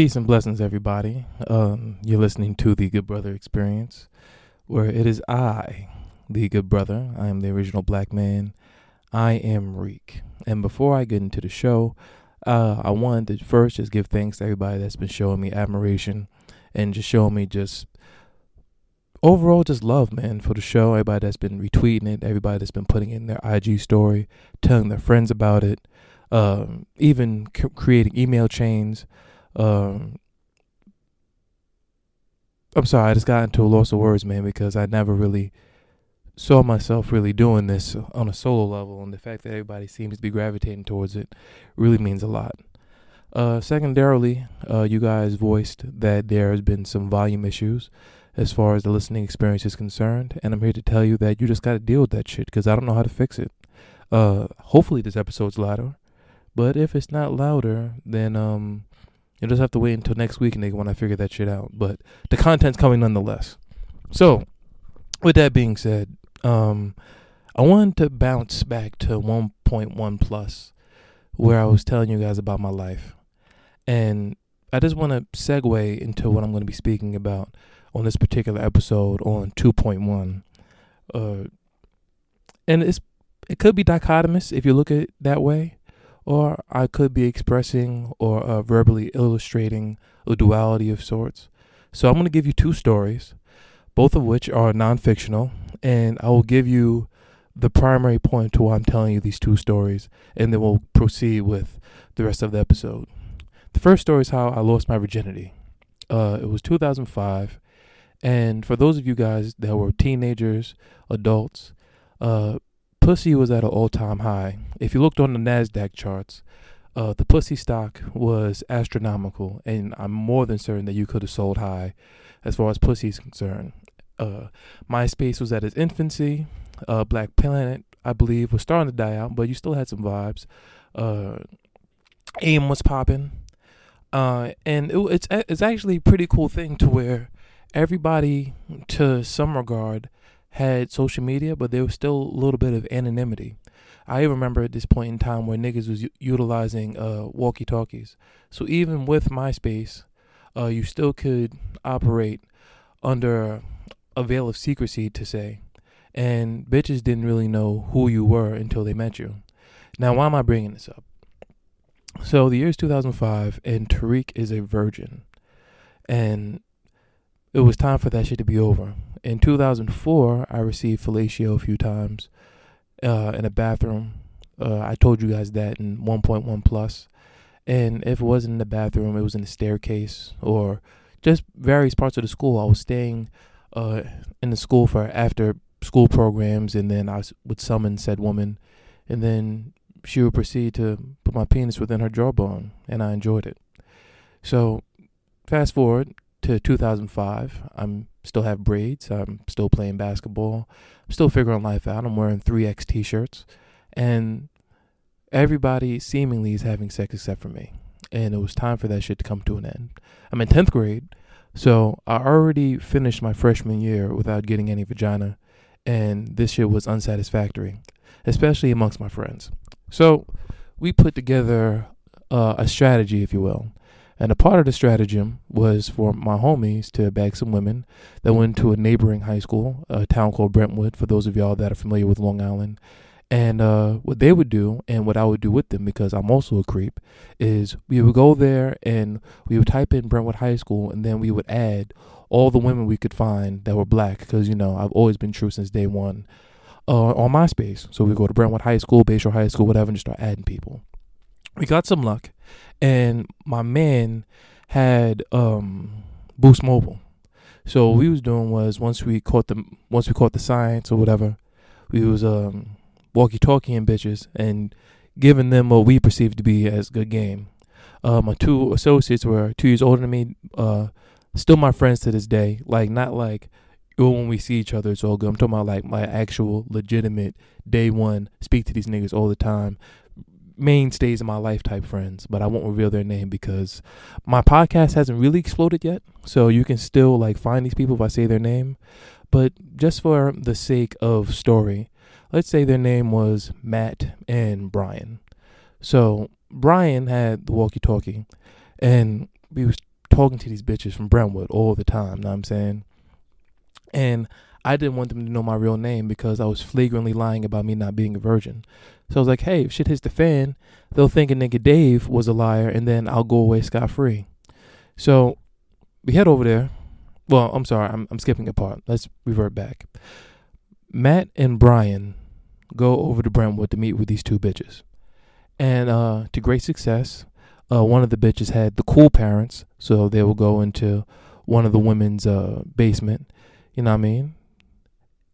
Peace and blessings, everybody. Um, you're listening to the Good Brother Experience, where it is I, the Good Brother. I am the original black man. I am Reek. And before I get into the show, uh, I wanted to first just give thanks to everybody that's been showing me admiration and just showing me just overall just love, man, for the show. Everybody that's been retweeting it, everybody that's been putting in their IG story, telling their friends about it, um, even c- creating email chains. Um, I'm sorry, I just got into a loss of words, man, because I never really saw myself really doing this on a solo level, and the fact that everybody seems to be gravitating towards it really means a lot. Uh, secondarily, uh, you guys voiced that there has been some volume issues as far as the listening experience is concerned, and I'm here to tell you that you just got to deal with that shit because I don't know how to fix it. Uh, hopefully this episode's louder, but if it's not louder, then um, You'll just have to wait until next week, nigga, when I figure that shit out. But the content's coming nonetheless. So, with that being said, um, I wanted to bounce back to 1.1 plus, where I was telling you guys about my life, and I just want to segue into what I'm going to be speaking about on this particular episode on 2.1. Uh, and it's it could be dichotomous if you look at it that way or I could be expressing or uh, verbally illustrating a duality of sorts. So I'm going to give you two stories, both of which are non fictional, and I will give you the primary point to why I'm telling you these two stories, and then we'll proceed with the rest of the episode. The first story is how I lost my virginity. Uh, it was 2005, and for those of you guys that were teenagers, adults, uh, pussy was at an all time high. If you looked on the NASDAQ charts, uh, the pussy stock was astronomical, and I'm more than certain that you could have sold high as far as pussy is concerned. Uh, MySpace was at its infancy. Uh, Black Planet, I believe, was starting to die out, but you still had some vibes. Uh, AIM was popping. Uh, and it, it's it's actually a pretty cool thing to where everybody, to some regard, had social media, but there was still a little bit of anonymity. I remember at this point in time where niggas was u- utilizing uh, walkie talkies. So even with MySpace, uh, you still could operate under a veil of secrecy, to say. And bitches didn't really know who you were until they met you. Now, why am I bringing this up? So the year is 2005, and Tariq is a virgin. And it was time for that shit to be over. In 2004, I received fellatio a few times uh, in a bathroom. Uh, I told you guys that in 1.1 plus. And if it wasn't in the bathroom, it was in the staircase or just various parts of the school. I was staying uh, in the school for after school programs, and then I would summon said woman, and then she would proceed to put my penis within her jawbone, and I enjoyed it. So, fast forward to 2005. I'm still have braids. I'm still playing basketball. I'm still figuring life out. I'm wearing 3X t-shirts and everybody seemingly is having sex except for me. And it was time for that shit to come to an end. I'm in 10th grade. So I already finished my freshman year without getting any vagina and this shit was unsatisfactory, especially amongst my friends. So we put together uh, a strategy, if you will. And a part of the stratagem was for my homies to bag some women that went to a neighboring high school, a town called Brentwood, for those of y'all that are familiar with Long Island. And uh, what they would do, and what I would do with them, because I'm also a creep, is we would go there and we would type in Brentwood High School, and then we would add all the women we could find that were black, because, you know, I've always been true since day one, uh, on MySpace. So we go to Brentwood High School, Bayshore High School, whatever, and just start adding people. We got some luck and my man had um, Boost Mobile. So what we was doing was once we caught the once we caught the science or whatever, we was um, walkie talkieing bitches and giving them what we perceived to be as good game. Uh, my two associates were two years older than me, uh, still my friends to this day. Like not like when we see each other, it's all good. I'm talking about like my actual legitimate day one. Speak to these niggas all the time mainstays in my life type friends, but I won't reveal their name because my podcast hasn't really exploded yet. So you can still like find these people if I say their name. But just for the sake of story, let's say their name was Matt and Brian. So Brian had the walkie talkie and we was talking to these bitches from Brentwood all the time. Know what I'm saying? And I didn't want them to know my real name because I was flagrantly lying about me not being a virgin. So I was like, hey, if shit hits the fan, they'll think a nigga Dave was a liar and then I'll go away scot free. So we head over there. Well, I'm sorry, I'm, I'm skipping a part. Let's revert back. Matt and Brian go over to Brentwood to meet with these two bitches. And uh, to great success, uh, one of the bitches had the cool parents, so they will go into one of the women's uh, basement. You know what I mean?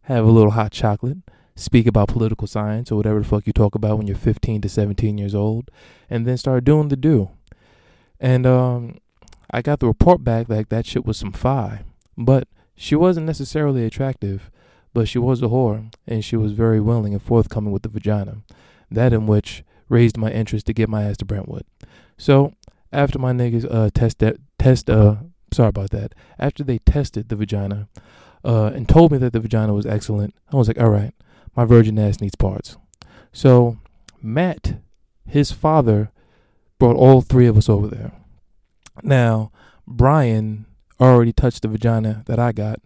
Have a little hot chocolate, speak about political science or whatever the fuck you talk about when you're 15 to 17 years old, and then start doing the do. And um, I got the report back like that shit was some fi, but she wasn't necessarily attractive, but she was a whore, and she was very willing and forthcoming with the vagina. That in which raised my interest to get my ass to Brentwood. So after my niggas uh test that test uh sorry about that after they tested the vagina uh and told me that the vagina was excellent, I was like, all right, my virgin ass needs parts. So Matt, his father, brought all three of us over there. Now Brian already touched the vagina that I got,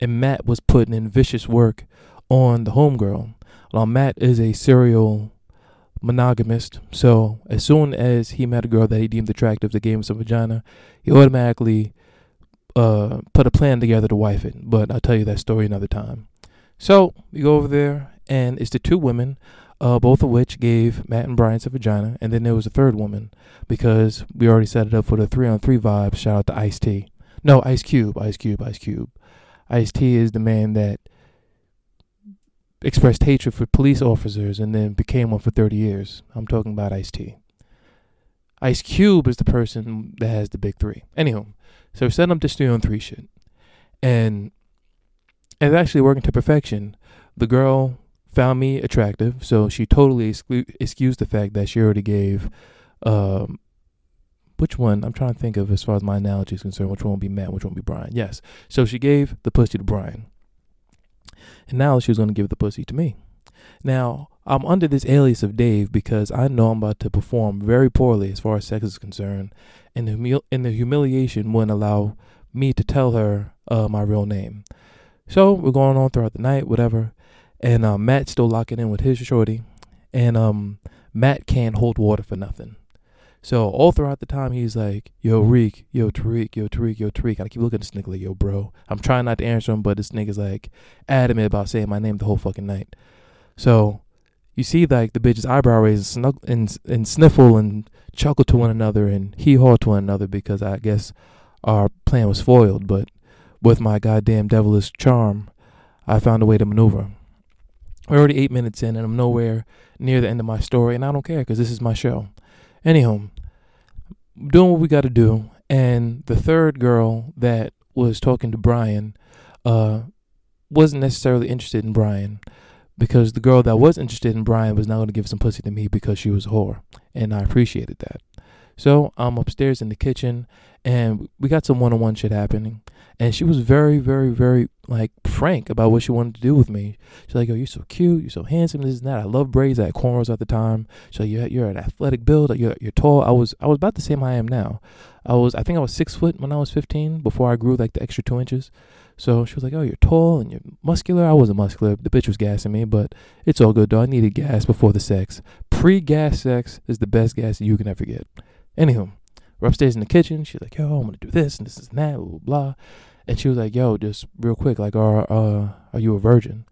and Matt was putting in vicious work on the homegirl. Now Matt is a serial monogamist. So as soon as he met a girl that he deemed attractive that gave him some vagina, he automatically uh, put a plan together to wife it. But I'll tell you that story another time. So we go over there, and it's the two women, uh, both of which gave Matt and Brian some vagina, and then there was a third woman because we already set it up for the three on three vibe. Shout out to Ice T. No, Ice Cube, Ice Cube, Ice Cube. Ice T is the man that expressed hatred for police officers and then became one for 30 years. I'm talking about Ice T. Ice Cube is the person that has the big three. Anywho, so we're setting up this three on three shit. And it's actually working to perfection. The girl found me attractive, so she totally exclu- excused the fact that she already gave. Um, which one? I'm trying to think of as far as my analogy is concerned. Which one will be Matt? Which one will be Brian? Yes. So she gave the pussy to Brian. And now she was going to give the pussy to me. Now, I'm under this alias of Dave because I know I'm about to perform very poorly as far as sex is concerned, and the, humil- and the humiliation wouldn't allow me to tell her uh, my real name. So we're going on throughout the night, whatever, and uh, Matt's still locking in with his shorty, and um, Matt can't hold water for nothing. So all throughout the time, he's like, "Yo, Reek, yo, Tariq, yo, Tariq, yo, Tariq." I keep looking at this nigga like, "Yo, bro." I'm trying not to answer him, but this nigga's like adamant about saying my name the whole fucking night. So you see, like the bitches' eyebrow raise and, and and sniffle and chuckle to one another and hee haw to one another because I guess our plan was foiled. But with my goddamn devilish charm, I found a way to maneuver. We're already eight minutes in, and I'm nowhere near the end of my story, and I don't care because this is my show. Anyhow, doing what we got to do, and the third girl that was talking to Brian uh, wasn't necessarily interested in Brian because the girl that was interested in Brian was not going to give some pussy to me because she was a whore, and I appreciated that. So I'm upstairs in the kitchen, and we got some one-on-one shit happening. And she was very, very, very like frank about what she wanted to do with me. She's like, "Yo, you're so cute, you're so handsome, this and that. I love braids. I had cornrows at the time. She's like, you're, you're an athletic build. You're, you're tall. I was, I was about the same I am now. I was, I think I was six foot when I was 15 before I grew like the extra two inches. So she was like, "Oh, you're tall and you're muscular." I wasn't muscular. The bitch was gassing me, but it's all good though. I needed gas before the sex. Pre-gas sex is the best gas you can ever get. Anywho, we're upstairs in the kitchen. She's like, "Yo, I'm gonna do this and this and that, blah blah." blah. And she was like, "Yo, just real quick, like, are uh, are you a virgin?"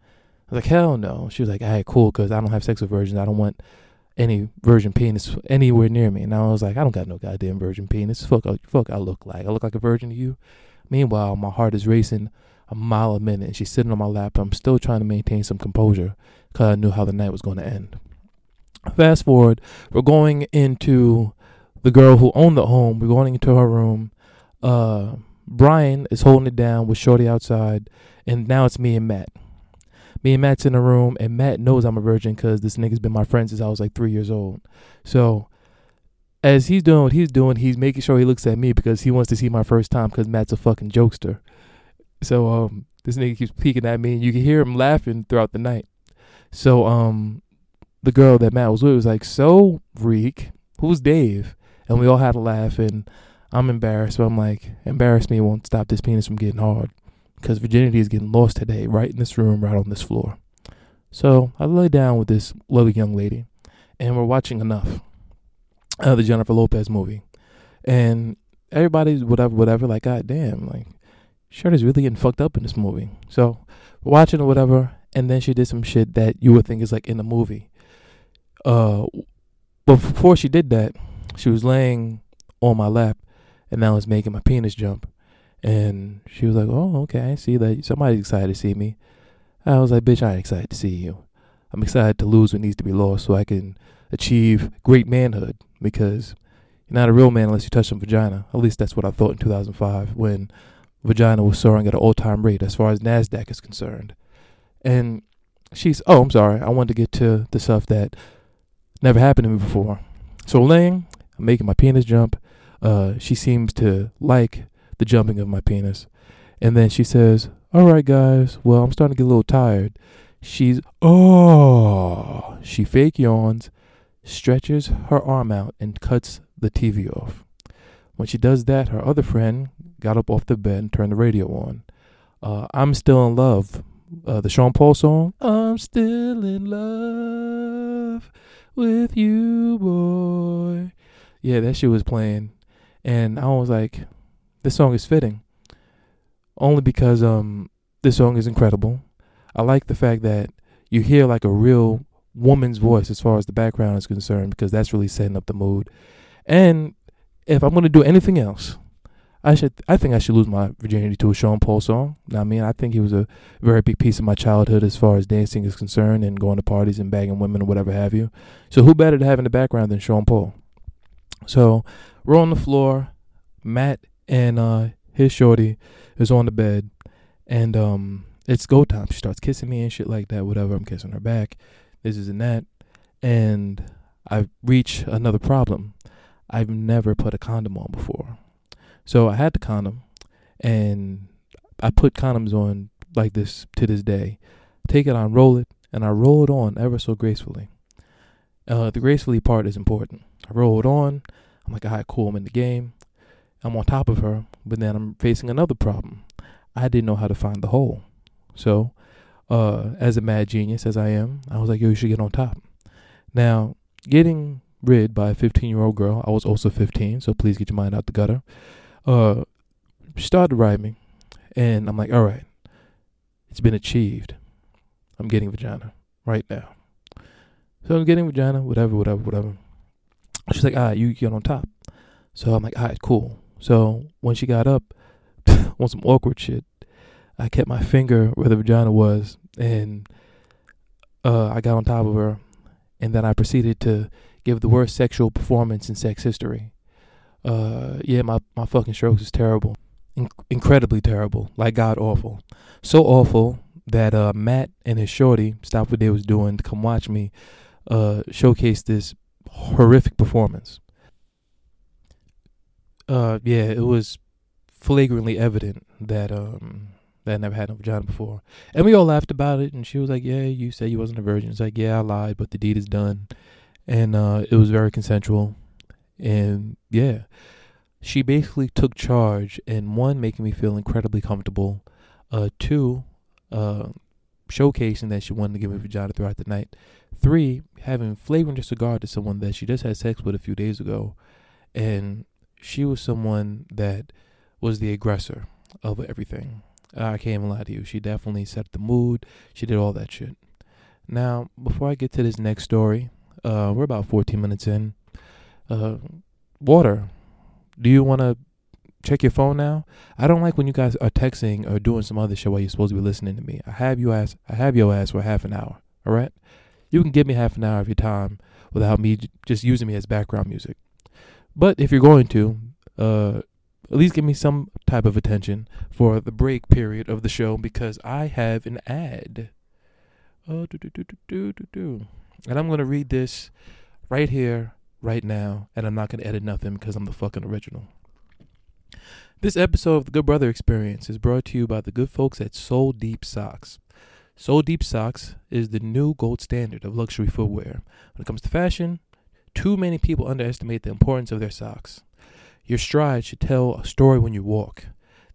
I was like, "Hell no." She was like, "Alright, cool, cause I don't have sex with virgins. I don't want any virgin penis anywhere near me." And I was like, "I don't got no goddamn virgin penis. Fuck, fuck, I look like I look like a virgin to you." Meanwhile, my heart is racing a mile a minute, and she's sitting on my lap. I'm still trying to maintain some composure because I knew how the night was going to end. Fast forward, we're going into the girl who owned the home. We're going into her room. Uh, Brian is holding it down with Shorty outside, and now it's me and Matt. Me and Matt's in the room, and Matt knows I'm a virgin because this nigga's been my friend since I was like three years old. So, as he's doing what he's doing, he's making sure he looks at me because he wants to see my first time because Matt's a fucking jokester. So, um, this nigga keeps peeking at me, and you can hear him laughing throughout the night. So, um, the girl that Matt was with was like, "So, Reek, who's Dave?" And we all had a laugh, and I'm embarrassed, but I'm like, embarrass me won't stop this penis from getting hard. Because virginity is getting lost today, right in this room, right on this floor. So I lay down with this lovely young lady, and we're watching enough. Uh, the Jennifer Lopez movie. And everybody's whatever, whatever, like, God damn, like, Shirt is really getting fucked up in this movie. So we're watching or whatever, and then she did some shit that you would think is like in the movie. Uh, but before she did that, she was laying on my lap, and that was making my penis jump. And she was like, "Oh, okay, I see that somebody's excited to see me." I was like, "Bitch, I ain't excited to see you. I'm excited to lose what needs to be lost, so I can achieve great manhood. Because you're not a real man unless you touch some vagina. At least that's what I thought in 2005 when vagina was soaring at an all-time rate as far as Nasdaq is concerned. And she's, oh, I'm sorry, I wanted to get to the stuff that never happened to me before. So laying, making my penis jump. Uh, she seems to like the jumping of my penis. And then she says, All right, guys, well, I'm starting to get a little tired. She's, oh, she fake yawns, stretches her arm out, and cuts the TV off. When she does that, her other friend got up off the bed and turned the radio on. Uh, I'm Still in Love, uh, the Sean Paul song. I'm still in love with you, boy. Yeah, that shit was playing. And I was like, this song is fitting. Only because um this song is incredible. I like the fact that you hear like a real woman's voice as far as the background is concerned because that's really setting up the mood. And if I'm going to do anything else, I should I think I should lose my virginity to a Sean Paul song. I mean, I think he was a very big piece of my childhood as far as dancing is concerned and going to parties and bagging women or whatever have you. So who better to have in the background than Sean Paul? So we're on the floor. Matt and uh, his shorty is on the bed, and um, it's go time. She starts kissing me and shit like that. Whatever. I'm kissing her back. This is and that, and I reach another problem. I've never put a condom on before. So I had the condom, and I put condoms on like this to this day. Take it on, roll it, and I roll it on ever so gracefully. Uh, the gracefully part is important. I roll it on. I'm like, all right, cool. I'm in the game. I'm on top of her, but then I'm facing another problem. I didn't know how to find the hole. So, uh, as a mad genius as I am, I was like, yo, you should get on top. Now, getting rid by a 15 year old girl, I was also 15, so please get your mind out the gutter uh, started writing, and I'm like, all right, it's been achieved. I'm getting vagina right now. So I'm getting vagina, whatever, whatever, whatever. She's like, all right, you get on top. So I'm like, all right, cool. So when she got up on some awkward shit, I kept my finger where the vagina was, and uh, I got on top of her, and then I proceeded to give the worst sexual performance in sex history uh, yeah, my, my fucking strokes is terrible. In- incredibly terrible. Like God awful. So awful that uh, Matt and his shorty stopped what they was doing to come watch me uh, showcase this horrific performance. Uh, yeah, it was flagrantly evident that um that I never had no vagina before. And we all laughed about it and she was like, Yeah, you said you wasn't a virgin. It's like, Yeah, I lied, but the deed is done. And uh it was very consensual. And yeah, she basically took charge and one, making me feel incredibly comfortable. Uh, two, uh, showcasing that she wanted to give me a vagina throughout the night. Three, having flagrant disregard to someone that she just had sex with a few days ago. And she was someone that was the aggressor of everything. I can't even lie to you. She definitely set the mood. She did all that shit. Now, before I get to this next story, uh, we're about 14 minutes in uh, water. Do you want to check your phone now? I don't like when you guys are texting or doing some other shit while you're supposed to be listening to me. I have you ass. I have your ass for half an hour. All right. You can give me half an hour of your time without me just using me as background music. But if you're going to, uh, at least give me some type of attention for the break period of the show because I have an ad. Oh, do, do, do, do, do, do. And I'm going to read this right here right now, and I'm not going to edit nothing because I'm the fucking original. This episode of the Good Brother Experience is brought to you by the good folks at Soul Deep Socks. Soul Deep Socks is the new gold standard of luxury footwear. When it comes to fashion, too many people underestimate the importance of their socks. Your stride should tell a story when you walk.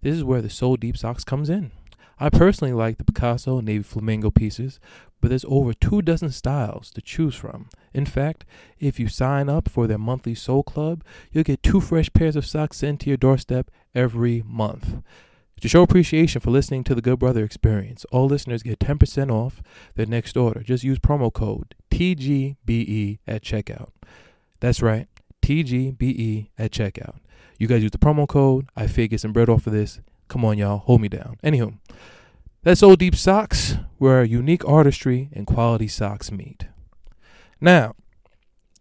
This is where the Soul Deep Socks comes in. I personally like the Picasso Navy Flamingo pieces, but there's over two dozen styles to choose from. In fact, if you sign up for their monthly Soul Club, you'll get two fresh pairs of socks sent to your doorstep every month. To show appreciation for listening to the Good Brother Experience, all listeners get 10% off their next order. Just use promo code TGBE at checkout. That's right, TGBE at checkout. You guys use the promo code. I figure some bread off of this. Come on, y'all, hold me down. Anywho, that's Old Deep Socks, where unique artistry and quality socks meet. Now,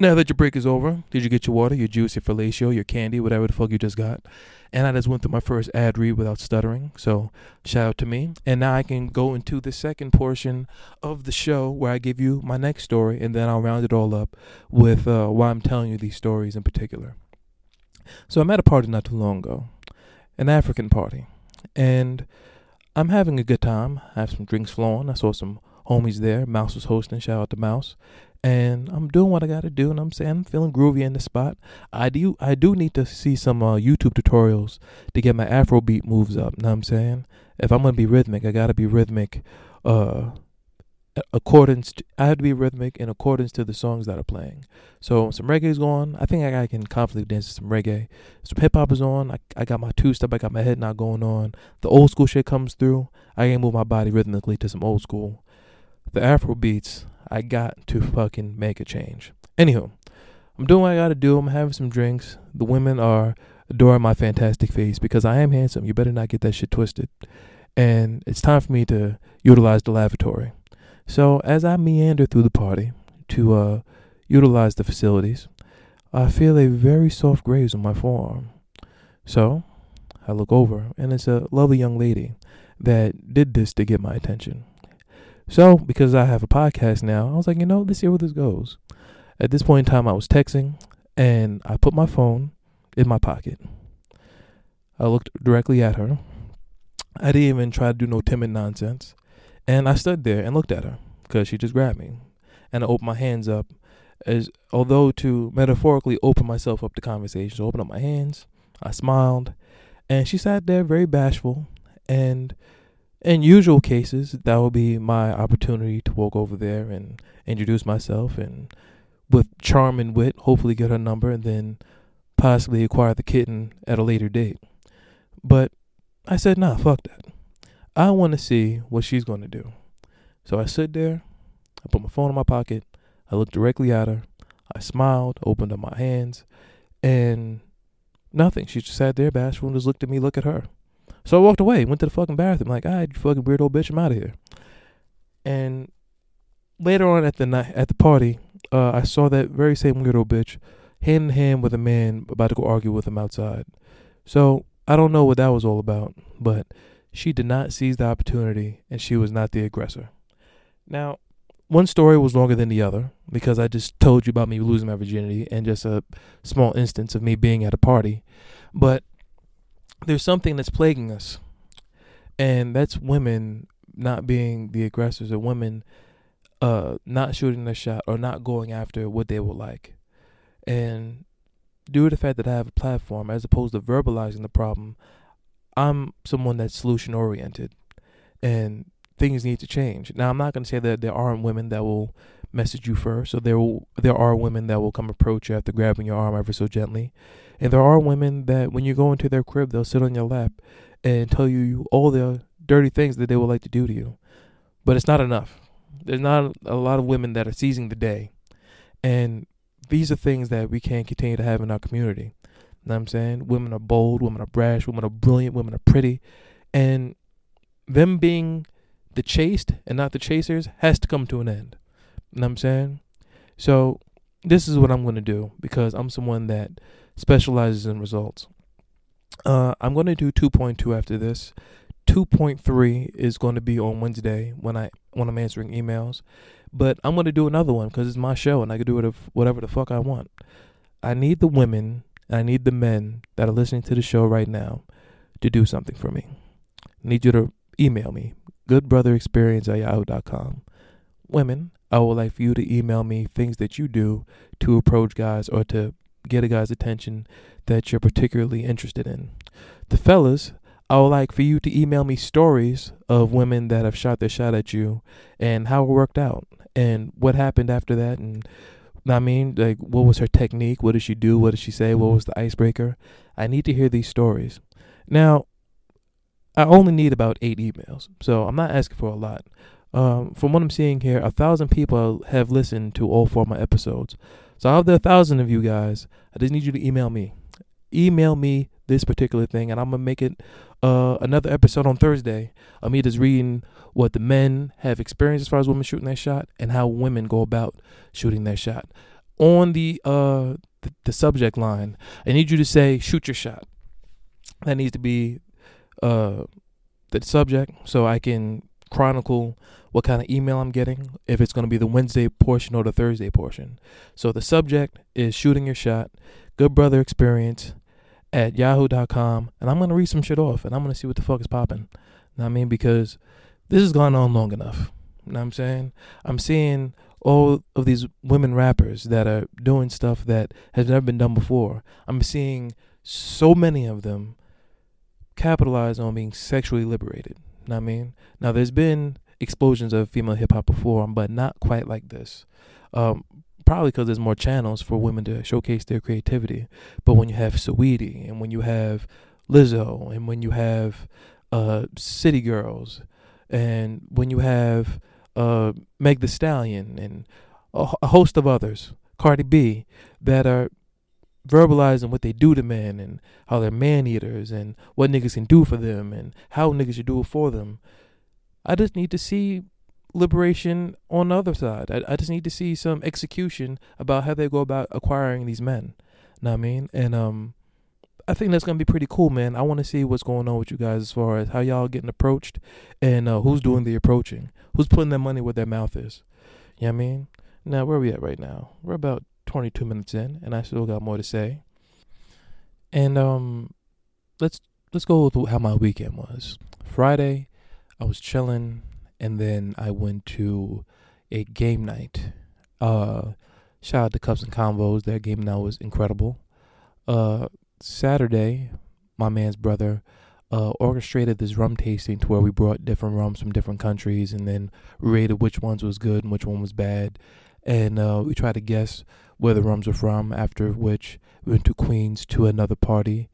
now that your break is over, did you get your water, your juice, your fellatio, your candy, whatever the fuck you just got? And I just went through my first ad read without stuttering, so shout out to me. And now I can go into the second portion of the show where I give you my next story, and then I'll round it all up with uh, why I'm telling you these stories in particular. So I'm at a party not too long ago, an African party, and I'm having a good time. I have some drinks flowing. I saw some homies there. Mouse was hosting. Shout out to Mouse. And I'm doing what I got to do, and I'm saying I'm feeling groovy in the spot. I do I do need to see some uh, YouTube tutorials to get my Afrobeat moves up. Know what I'm saying? If I'm gonna be rhythmic, I gotta be rhythmic. Uh, accordance to, I have to be rhythmic in accordance to the songs that are playing. So some reggae's going. I think I, I can confidently dance to some reggae. Some hip hop is on. I, I got my two step. I got my head not going on. The old school shit comes through. I can move my body rhythmically to some old school. The Afro beats. I got to fucking make a change. Anywho, I'm doing what I gotta do. I'm having some drinks. The women are adoring my fantastic face because I am handsome. You better not get that shit twisted. And it's time for me to utilize the lavatory. So as I meander through the party to uh, utilize the facilities, I feel a very soft graze on my forearm. So I look over, and it's a lovely young lady that did this to get my attention. So because I have a podcast now, I was like, you know, let's see where this goes. At this point in time, I was texting, and I put my phone in my pocket. I looked directly at her. I didn't even try to do no timid nonsense. And I stood there and looked at her because she just grabbed me. And I opened my hands up as although to metaphorically open myself up to conversation. So I opened up my hands, I smiled, and she sat there very bashful. And in usual cases, that would be my opportunity to walk over there and introduce myself and with charm and wit, hopefully get her number and then possibly acquire the kitten at a later date. But I said, nah, fuck that. I want to see what she's going to do. So I sit there, I put my phone in my pocket, I looked directly at her, I smiled, opened up my hands, and nothing. She just sat there bashful and just looked at me, look at her. So I walked away, went to the fucking bathroom, like, all right, you fucking weird old bitch, I'm out of here. And later on at the night at the party, uh, I saw that very same weird old bitch hand in hand with a man about to go argue with him outside. So I don't know what that was all about, but she did not seize the opportunity and she was not the aggressor. Now, one story was longer than the other because I just told you about me losing my virginity and just a small instance of me being at a party. But there's something that's plaguing us, and that's women not being the aggressors or women uh, not shooting their shot or not going after what they would like. And due to the fact that I have a platform, as opposed to verbalizing the problem, I'm someone that's solution oriented and things need to change. Now I'm not going to say that there aren't women that will message you first. So there will there are women that will come approach you after grabbing your arm ever so gently. And there are women that when you go into their crib, they'll sit on your lap and tell you all the dirty things that they would like to do to you. But it's not enough. There's not a lot of women that are seizing the day. And these are things that we can't continue to have in our community You know what I'm saying? Women are bold, women are brash, women are brilliant, women are pretty. And them being the chased and not the chasers has to come to an end. You know what I'm saying? So this is what I'm going to do because I'm someone that specializes in results. Uh, I'm going to do 2.2 after this. 2.3 is going to be on Wednesday when I when I'm answering emails, but I'm going to do another one because it's my show and I can do it whatever the fuck I want. I need the women I need the men that are listening to the show right now to do something for me. I need you to email me, goodbrotherexperience at yahoo.com. Women, I would like for you to email me things that you do to approach guys or to get a guy's attention that you're particularly interested in. The fellas, I would like for you to email me stories of women that have shot their shot at you and how it worked out and what happened after that and I mean, like, what was her technique? What did she do? What did she say? What was the icebreaker? I need to hear these stories. Now, I only need about eight emails, so I'm not asking for a lot. Um, from what I'm seeing here, a thousand people have listened to all four of my episodes. So out of the thousand of you guys, I just need you to email me. Email me this particular thing, and I'm gonna make it uh, another episode on Thursday of me just reading what the men have experienced as far as women shooting their shot and how women go about shooting their shot. On the uh the, the subject line, I need you to say "shoot your shot." That needs to be uh the subject, so I can chronicle what kind of email I'm getting, if it's going to be the Wednesday portion or the Thursday portion. So the subject is shooting your shot, good brother experience, at yahoo.com and I'm going to read some shit off and I'm going to see what the fuck is popping. I mean, because this has gone on long enough. You know what I'm saying? I'm seeing all of these women rappers that are doing stuff that has never been done before. I'm seeing so many of them capitalize on being sexually liberated. Know what I mean? Now, there's been explosions of female hip hop before, but not quite like this. Um, probably because there's more channels for women to showcase their creativity. But when you have Saweetie and when you have Lizzo and when you have uh, City Girls and when you have uh, Meg The Stallion and a host of others, Cardi B, that are verbalizing what they do to men and how they're man eaters and what niggas can do for them and how niggas should do it for them. I just need to see liberation on the other side. I, I just need to see some execution about how they go about acquiring these men. Know what I mean? And um I think that's gonna be pretty cool, man. I want to see what's going on with you guys as far as how y'all getting approached and uh, who's doing the approaching, who's putting their money where their mouth is. You know what I mean? Now where are we at right now? We're about 22 minutes in, and I still got more to say. And um, let's let's go with how my weekend was. Friday, I was chilling and then I went to a game night. Uh, shout out to Cups and Convos. Their game night was incredible. Uh, Saturday, my man's brother uh, orchestrated this rum tasting to where we brought different rums from different countries and then rated which ones was good and which one was bad. And uh, we tried to guess where the rums were from, after which we went to Queens to another party.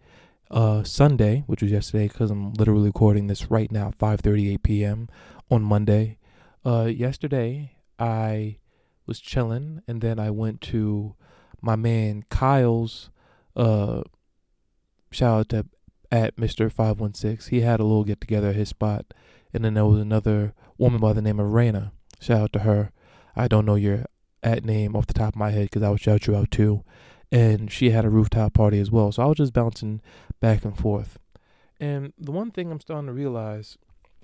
Uh, Sunday, which was yesterday, because I'm literally recording this right now, 5:38 p.m on Monday. Uh, yesterday I was chilling, and then I went to my man Kyle's. Uh, shout out to at Mister Five One Six. He had a little get together at his spot, and then there was another woman by the name of Raina. Shout out to her. I don't know your at name off the top of my head because I shout you out too. And she had a rooftop party as well. So I was just bouncing back and forth. And the one thing I'm starting to realize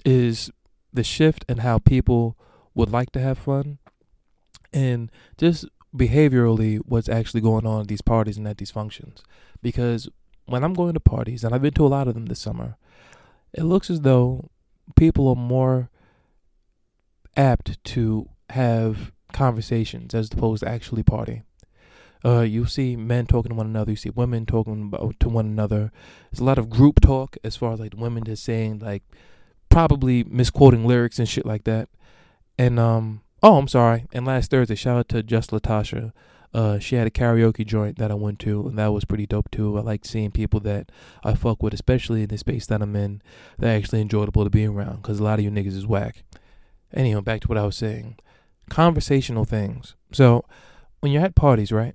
is the shift in how people would like to have fun and just behaviorally what's actually going on at these parties and at these functions. Because when I'm going to parties, and I've been to a lot of them this summer, it looks as though people are more apt to have conversations as opposed to actually party. Uh, you see men talking to one another. You see women talking to one another. There's a lot of group talk as far as like women just saying like probably misquoting lyrics and shit like that. And um, oh, I'm sorry. And last Thursday, shout out to Just Latasha. Uh, she had a karaoke joint that I went to, and that was pretty dope too. I like seeing people that I fuck with, especially in the space that I'm in, that actually enjoyable to be around. Cause a lot of you niggas is whack. Anyway, back to what I was saying. Conversational things. So when you're at parties, right?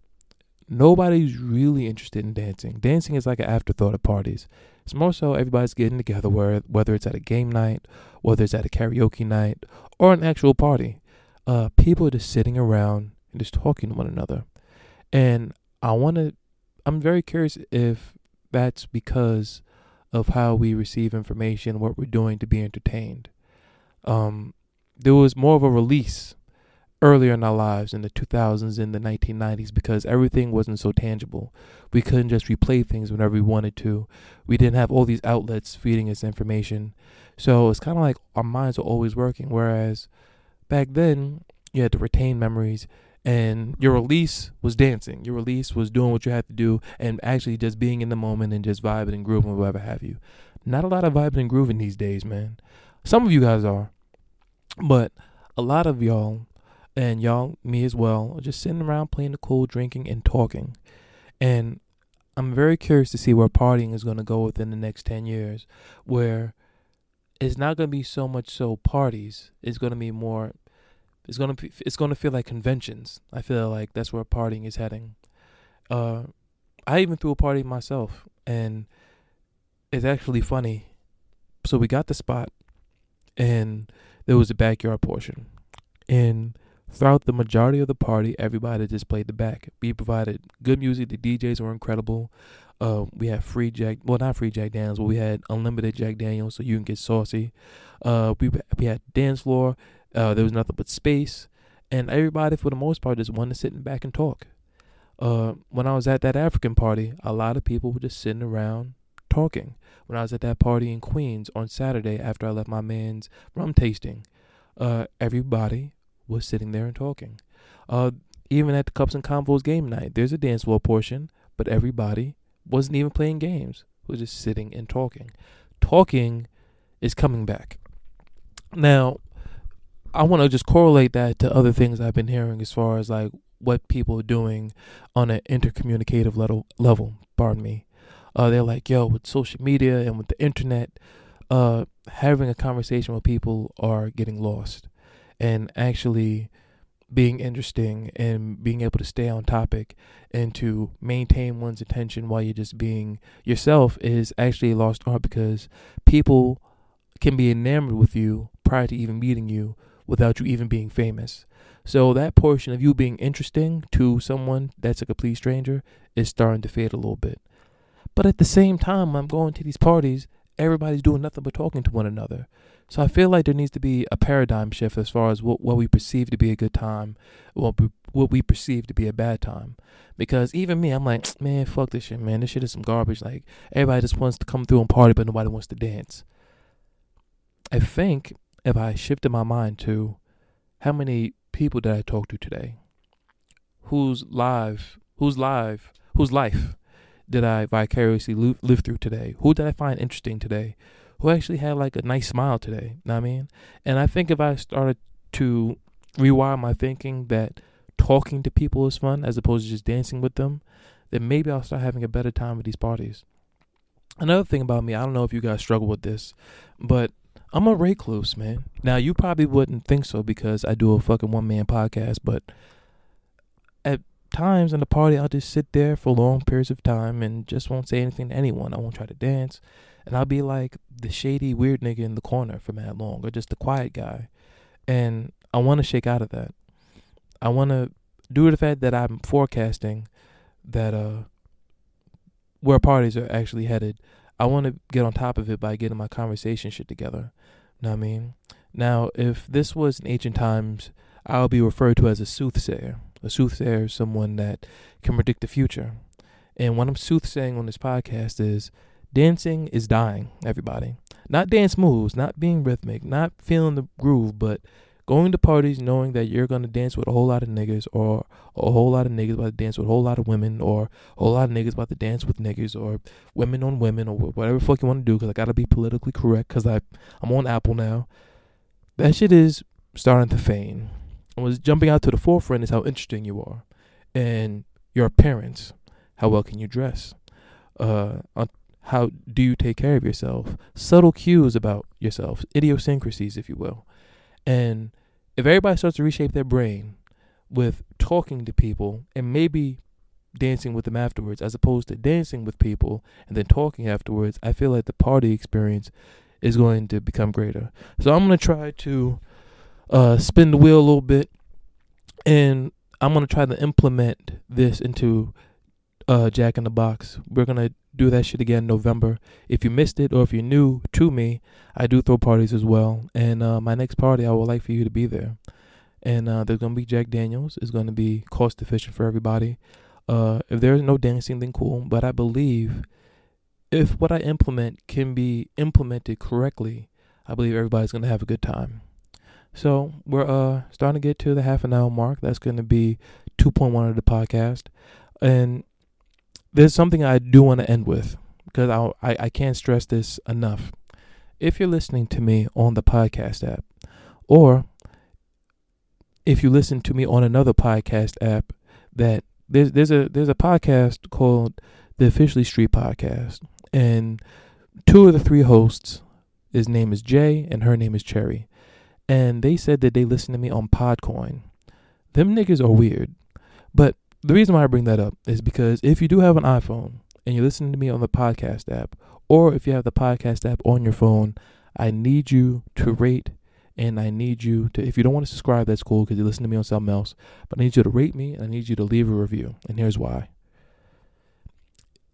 Nobody's really interested in dancing. Dancing is like an afterthought at parties. It's more so everybody's getting together, where whether it's at a game night, whether it's at a karaoke night, or an actual party. Uh, people are just sitting around and just talking to one another. And I want to, I'm very curious if that's because of how we receive information, what we're doing to be entertained. Um, there was more of a release earlier in our lives in the 2000s and the 1990s because everything wasn't so tangible. We couldn't just replay things whenever we wanted to. We didn't have all these outlets feeding us information. So it's kind of like our minds are always working. Whereas back then, you had to retain memories and your release was dancing. Your release was doing what you had to do and actually just being in the moment and just vibing and grooving, whatever have you. Not a lot of vibing and grooving these days, man. Some of you guys are, but a lot of y'all, and y'all, me as well, just sitting around playing the cool, drinking and talking. And I'm very curious to see where partying is going to go within the next 10 years, where it's not going to be so much so parties. It's going to be more it's gonna be, it's gonna feel like conventions. I feel like that's where partying is heading. Uh, I even threw a party myself, and it's actually funny. So we got the spot, and there was a backyard portion, and throughout the majority of the party, everybody just played the back. We provided good music. The DJs were incredible. Uh, we had free Jack, well not free Jack Daniels, but we had unlimited Jack Daniels, so you can get saucy. Uh, we we had dance floor. Uh, there was nothing but space, and everybody, for the most part, just wanted to sit in back and talk. Uh, when I was at that African party, a lot of people were just sitting around talking. When I was at that party in Queens on Saturday after I left my man's rum tasting, uh, everybody was sitting there and talking. Uh, even at the Cups and Convos game night, there's a dance floor portion, but everybody wasn't even playing games. Was just sitting and talking. Talking is coming back. Now, I want to just correlate that to other things I've been hearing as far as like what people are doing on an intercommunicative level. Level, pardon me. Uh, they're like, yo, with social media and with the internet, uh, having a conversation with people are getting lost, and actually being interesting and being able to stay on topic and to maintain one's attention while you're just being yourself is actually a lost art because people can be enamored with you prior to even meeting you without you even being famous. So that portion of you being interesting to someone that's a complete stranger is starting to fade a little bit. But at the same time, I'm going to these parties, everybody's doing nothing but talking to one another. So I feel like there needs to be a paradigm shift as far as what, what we perceive to be a good time, what we, what we perceive to be a bad time. Because even me, I'm like, man, fuck this shit, man. This shit is some garbage. Like everybody just wants to come through and party, but nobody wants to dance. I think if I shifted my mind to how many people did I talk to today? Whose live, whose live, whose life did I vicariously live through today? Who did I find interesting today? Who actually had like a nice smile today? You Know what I mean? And I think if I started to rewire my thinking that talking to people is fun as opposed to just dancing with them, then maybe I'll start having a better time with these parties. Another thing about me, I don't know if you guys struggle with this, but I'm a recluse, man. Now you probably wouldn't think so because I do a fucking one man podcast, but at times in the party I'll just sit there for long periods of time and just won't say anything to anyone. I won't try to dance. And I'll be like the shady weird nigga in the corner for mad long or just the quiet guy. And I wanna shake out of that. I due to the fact that I'm forecasting that uh where parties are actually headed, I want to get on top of it by getting my conversation shit together. Know what I mean? Now, if this was in ancient times, I'll be referred to as a soothsayer. A soothsayer is someone that can predict the future. And what I'm soothsaying on this podcast is dancing is dying, everybody. Not dance moves, not being rhythmic, not feeling the groove, but going to parties knowing that you're gonna dance with a whole lot of niggas, or a whole lot of niggas about to dance with a whole lot of women, or a whole lot of niggas about to dance with niggas, or women on women, or whatever fuck you want to do. Because I gotta be politically correct. Because I'm on Apple now. That shit is starting to fade. And what's jumping out to the forefront is how interesting you are, and your appearance. How well can you dress? Uh, how do you take care of yourself? Subtle cues about yourself, idiosyncrasies, if you will. And if everybody starts to reshape their brain with talking to people and maybe dancing with them afterwards, as opposed to dancing with people and then talking afterwards, I feel like the party experience is going to become greater. So I'm going to try to uh, spin the wheel a little bit and I'm to try to implement this into uh, Jack in the Box. We're to do that shit again in November. If you missed it or if you're new to me, I do throw parties as well. And uh, my next party, I would like for you to be there. And uh, there's gonna be Jack Daniels. It's gonna be cost efficient for everybody. Uh, if there's no dancing, then cool. But I believe if what I implement can be implemented correctly, I believe everybody's gonna have a good time. So we're uh starting to get to the half an hour mark. That's going to be 2.1 of the podcast, and there's something I do want to end with because I, I I can't stress this enough. If you're listening to me on the podcast app, or if you listen to me on another podcast app, that there's there's a there's a podcast called the Officially Street Podcast, and two of the three hosts, his name is Jay and her name is Cherry, and they said that they listen to me on Podcoin. Them niggas are weird, but the reason why I bring that up is because if you do have an iPhone and you're listening to me on the podcast app, or if you have the podcast app on your phone, I need you to rate and I need you to, if you don't want to subscribe, that's cool because you listen to me on something else, but I need you to rate me and I need you to leave a review. And here's why.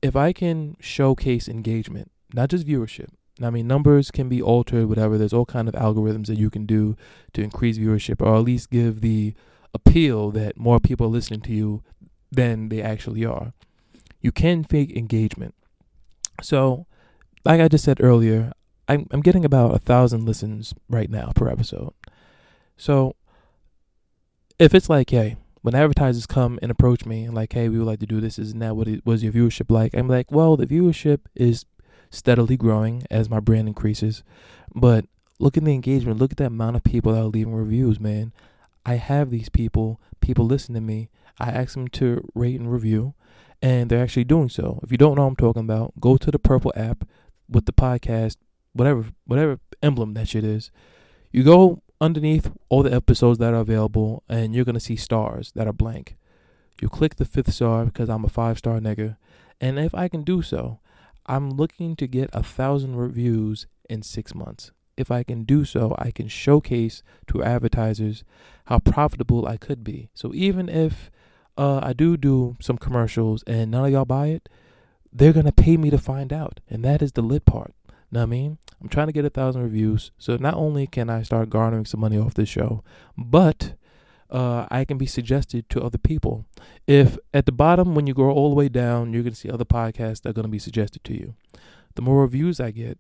If I can showcase engagement, not just viewership, I mean, numbers can be altered, whatever. There's all kind of algorithms that you can do to increase viewership, or at least give the appeal that more people are listening to you than they actually are. You can fake engagement. So, like I just said earlier, I'm I'm getting about a thousand listens right now per episode. So if it's like, hey, when advertisers come and approach me and like, hey, we would like to do this, isn't that what it was your viewership like? I'm like, well, the viewership is steadily growing as my brand increases. But look at the engagement, look at the amount of people that are leaving reviews, man. I have these people, people listen to me. I ask them to rate and review, and they're actually doing so. If you don't know what I'm talking about, go to the Purple app with the podcast whatever whatever emblem that shit is. You go underneath all the episodes that are available, and you're gonna see stars that are blank. You click the fifth star because I'm a five star nigga, and if I can do so, I'm looking to get a thousand reviews in six months. If I can do so, I can showcase to advertisers how profitable I could be. So even if uh, I do do some commercials and none of y'all buy it, they're gonna pay me to find out, and that is the lit part. Know what I mean? I'm trying to get a thousand reviews. So not only can I start garnering some money off this show, but uh, I can be suggested to other people. If at the bottom, when you go all the way down, you're going to see other podcasts that are going to be suggested to you. The more reviews I get,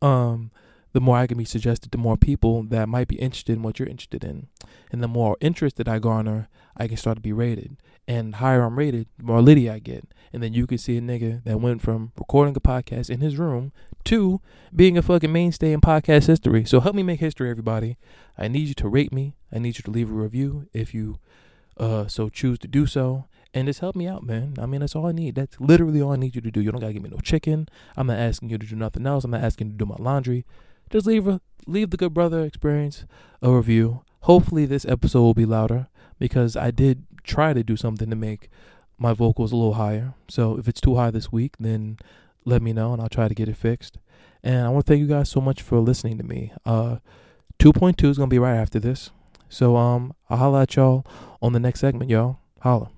um, the more I can be suggested to more people that might be interested in what you're interested in. And the more interest that I garner, I can start to be rated. And higher I'm rated, the more litty I get. And then you can see a nigga that went from recording a podcast in his room to being a fucking mainstay in podcast history. So help me make history, everybody. I need you to rate me. I need you to leave a review if you uh so choose to do so. And just help me out, man. I mean, that's all I need. That's literally all I need you to do. You don't gotta give me no chicken. I'm not asking you to do nothing else. I'm not asking you to do my laundry. Just leave leave the good brother experience a review. Hopefully this episode will be louder because I did try to do something to make my vocals a little higher. So if it's too high this week, then let me know and I'll try to get it fixed. And I want to thank you guys so much for listening to me. Uh 2.2 is going to be right after this. So um I'll holla at y'all on the next segment, y'all. Holla.